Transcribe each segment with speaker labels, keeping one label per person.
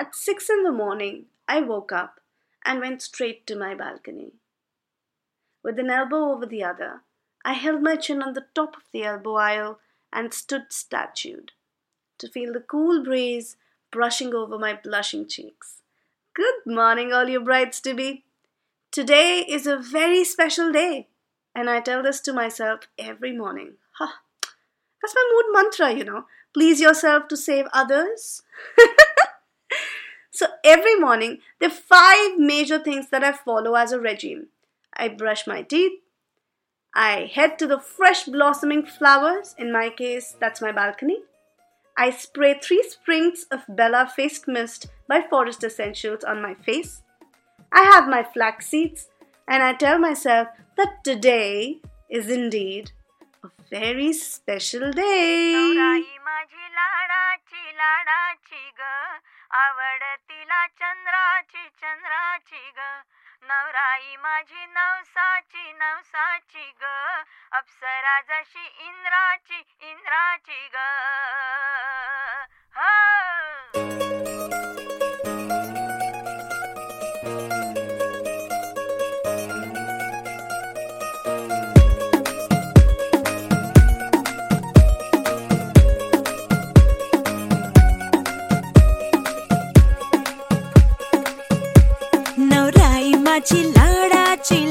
Speaker 1: At six in the morning, I woke up and went straight to my balcony. With an elbow over the other, I held my chin on the top of the elbow aisle and stood statued to feel the cool breeze brushing over my blushing cheeks. Good morning, all you brides to be. Today is a very special day, and I tell this to myself every morning. Huh. That's my mood mantra, you know. Please yourself to save others. so every morning, there are five major things that I follow as a regime. I brush my teeth. I head to the fresh blossoming flowers. In my case, that's my balcony. I spray three sprigs of Bella Face Mist by Forest Essentials on my face. I have my flax seeds and I tell myself that today is indeed a very special day.
Speaker 2: चंद्राची चंद्राची ग. नवराई माझी नवसाची नवसाची ग. अप्सरा जशी इंद्राची इंद्राची ग.
Speaker 3: नवराई माझी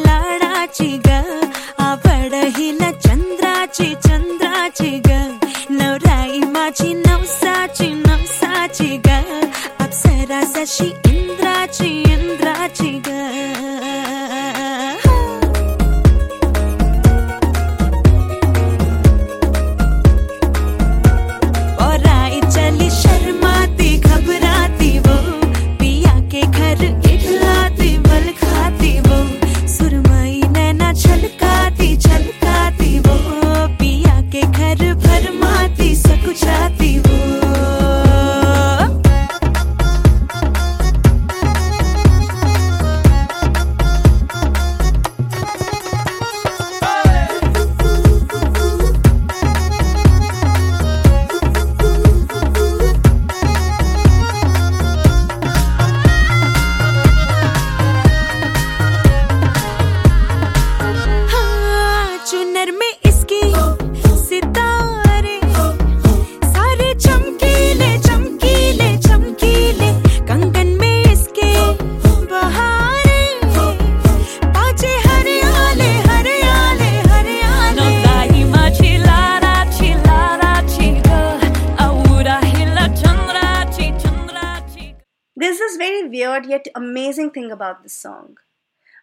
Speaker 1: weird yet amazing thing about this song.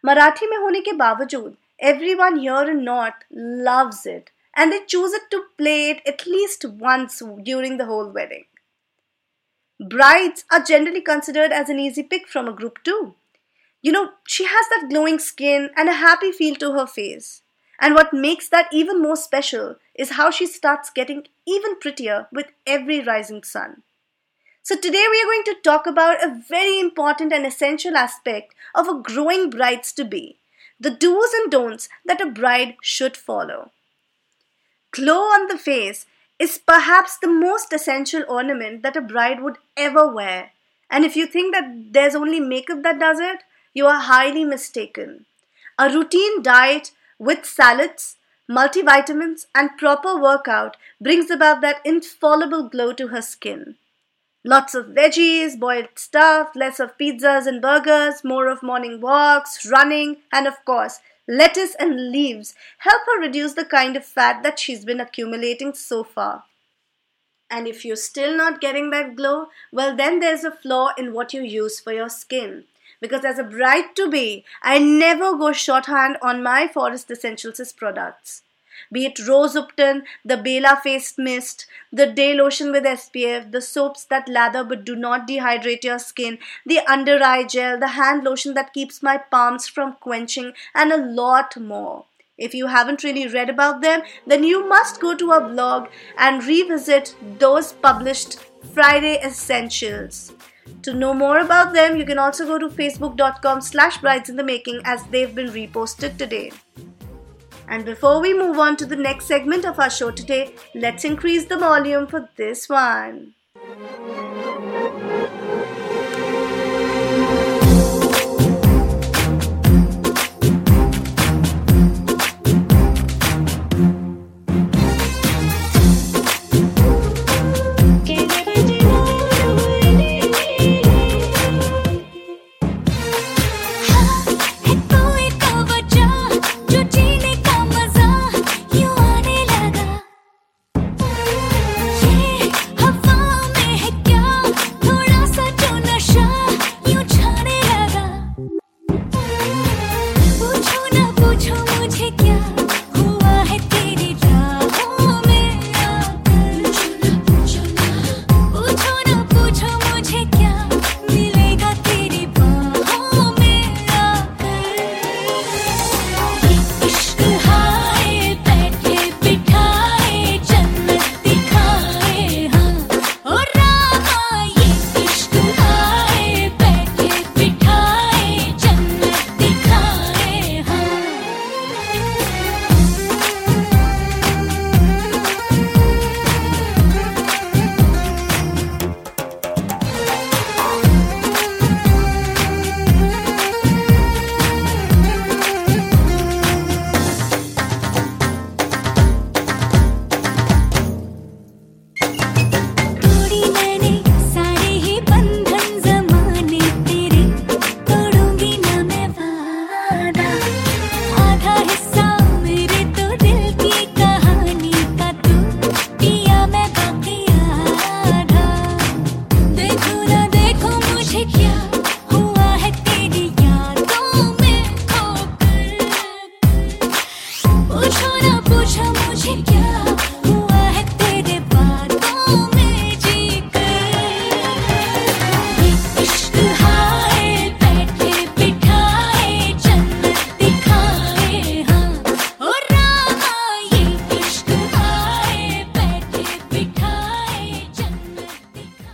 Speaker 1: Marathi mein hone ke bawajood, everyone here in North loves it and they choose it to play it at least once during the whole wedding. Brides are generally considered as an easy pick from a group too. You know, she has that glowing skin and a happy feel to her face. And what makes that even more special is how she starts getting even prettier with every rising sun. So, today we are going to talk about a very important and essential aspect of a growing bride's to be the do's and don'ts that a bride should follow. Glow on the face is perhaps the most essential ornament that a bride would ever wear. And if you think that there's only makeup that does it, you are highly mistaken. A routine diet with salads, multivitamins, and proper workout brings about that infallible glow to her skin. Lots of veggies, boiled stuff, less of pizzas and burgers, more of morning walks, running, and of course, lettuce and leaves help her reduce the kind of fat that she's been accumulating so far. And if you're still not getting that glow, well, then there's a flaw in what you use for your skin. Because as a bride to be, I never go shorthand on my Forest Essentials products. Be it Rose Ubtan, the Bela Faced Mist, the Day Lotion with SPF, the soaps that lather but do not dehydrate your skin, the under eye gel, the hand lotion that keeps my palms from quenching, and a lot more. If you haven't really read about them, then you must go to our blog and revisit those published Friday Essentials. To know more about them, you can also go to facebook.com slash brides in the making as they've been reposted today. And before we move on to the next segment of our show today, let's increase the volume for this one.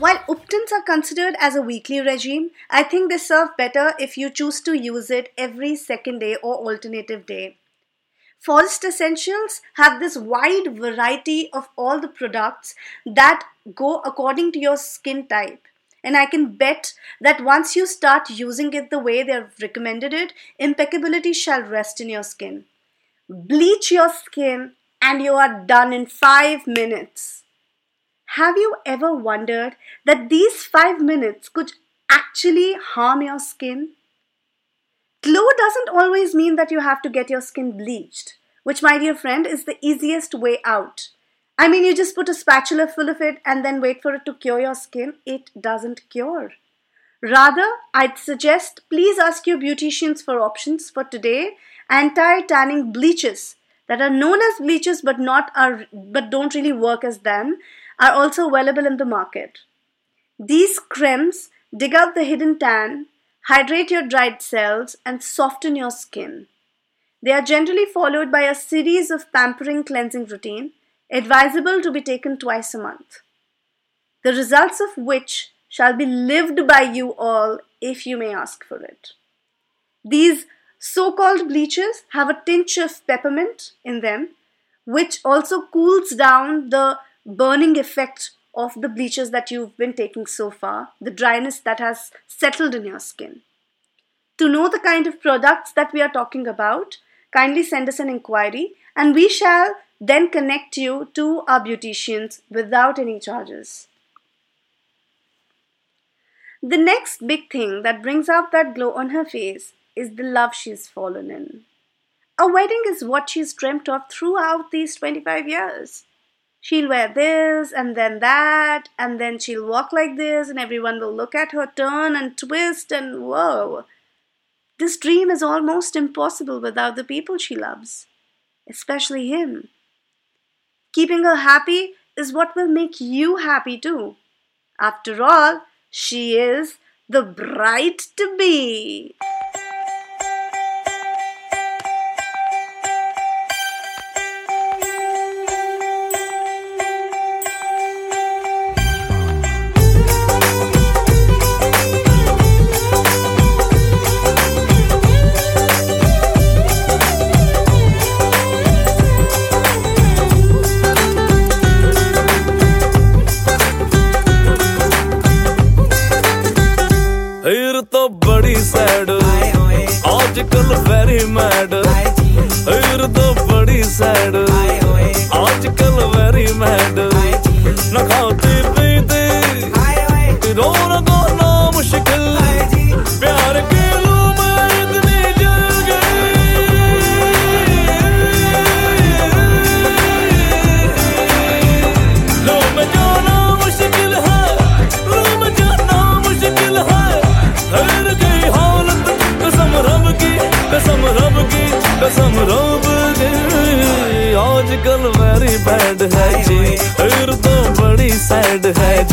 Speaker 1: While Ubtans are considered as a weekly regime, I think they serve better if you choose to use it every second day or alternative day. Forest Essentials have this wide variety of all the products that go according to your skin type. And I can bet that once you start using it the way they've recommended it, impeccability shall rest in your skin. Bleach your skin and you are done in five minutes. Have you ever wondered that these five minutes could actually harm your skin? Glow doesn't always mean that you have to get your skin bleached, which, my dear friend, is the easiest way out. I mean, you just put a spatula full of it and then wait for it to cure your skin. It doesn't cure. Rather, I'd suggest please ask your beauticians for options for today anti tanning bleaches that are known as bleaches but not are but don't really work as them are also available in the market. These creams dig out the hidden tan, hydrate your dried cells, and soften your skin. They are generally followed by a series of pampering cleansing routine, advisable to be taken twice a month. The results of which shall be lived by you all if you may ask for it. These so called bleaches have a tinge of peppermint in them, which also cools down the burning effect of the bleaches that you've been taking so far, the dryness that has settled in your skin. To know the kind of products that we are talking about, kindly send us an inquiry and we shall then connect you to our beauticians without any charges. The next big thing that brings out that glow on her face is the love she's fallen in. A wedding is what she's dreamt of throughout these 25 years. She'll wear this and then that, and then she'll walk like this, and everyone will look at her turn and twist, and whoa. This dream is almost impossible without the people she loves, especially him. Keeping her happy is what will make you happy too. After all, she is the bride to be.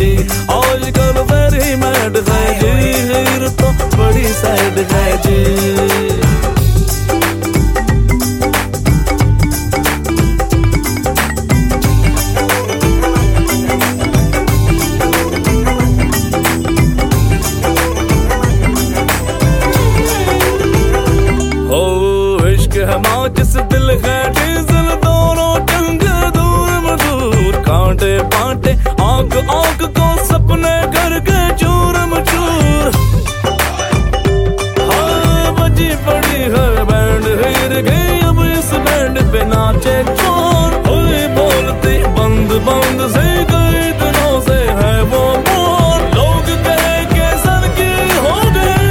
Speaker 4: day. पे नाचे कौन हुई बोलती बंद बंद से कई दिनों से है वो मौन लोग कहे के सर की हो गई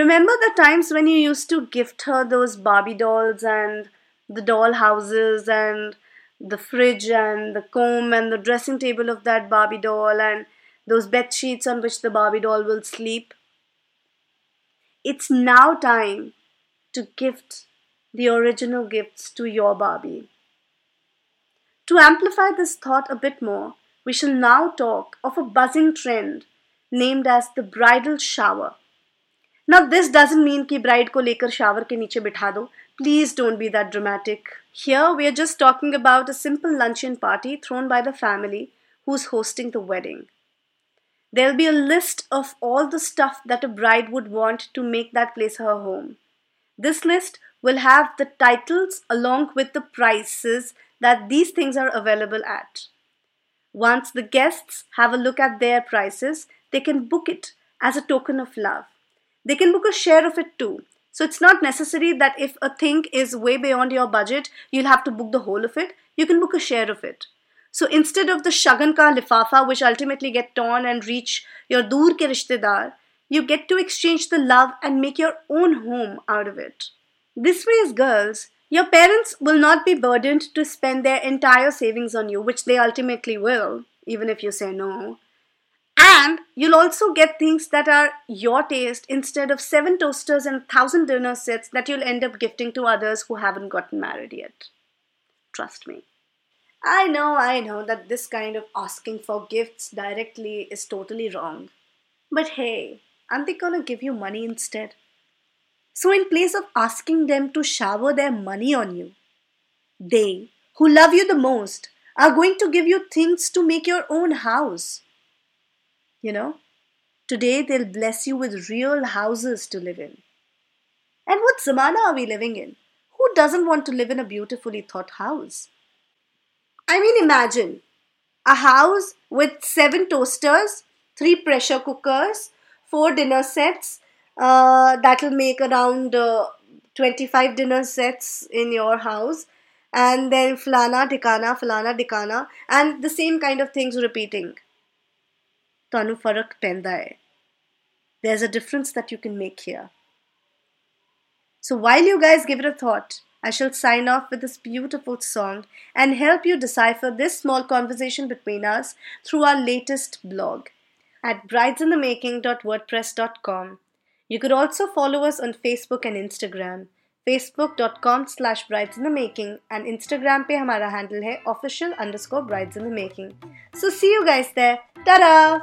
Speaker 1: Remember the times when you used to gift her those Barbie dolls and the doll houses and the fridge and the comb and the dressing table of that Barbie doll and those bed sheets on which the Barbie doll will sleep? It's now time to gift the original gifts to your Barbie. To amplify this thought a bit more, we shall now talk of a buzzing trend named as the bridal shower. Now, this doesn't mean ki bride ko lekar shower ke niche bitha do. Please don't be that dramatic. Here, we are just talking about a simple luncheon party thrown by the family who's hosting the wedding. There'll be a list of all the stuff that a bride would want to make that place her home. This list will have the titles along with the prices that these things are available at. Once the guests have a look at their prices, they can book it as a token of love. They can book a share of it too. So it's not necessary that if a thing is way beyond your budget, you'll have to book the whole of it. You can book a share of it. So instead of the shagan ka lifafa, which ultimately get torn and reach your dur ke rishtedar, you get to exchange the love and make your own home out of it. This way, as girls, your parents will not be burdened to spend their entire savings on you, which they ultimately will, even if you say no. And you'll also get things that are your taste instead of seven toasters and thousand dinner sets that you'll end up gifting to others who haven't gotten married yet. Trust me. I know, I know that this kind of asking for gifts directly is totally wrong. But hey, aren't they gonna give you money instead? So, in place of asking them to shower their money on you, they, who love you the most, are going to give you things to make your own house. You know, today they'll bless you with real houses to live in. And what zamana are we living in? Who doesn't want to live in a beautifully thought house? I mean, imagine a house with seven toasters, three pressure cookers, four dinner sets. Uh, that'll make around uh, 25 dinner sets in your house. And then flana, dikana, flana, dikana. And the same kind of things repeating. Tanu farak There's a difference that you can make here. So while you guys give it a thought, I shall sign off with this beautiful song and help you decipher this small conversation between us through our latest blog at bridesinthemaking.wordpress.com. You could also follow us on Facebook and Instagram. facebook.com slash brides in the making and Instagram पे हमारा handle है official underscore brides in the making. So see you guys there. Ta-da!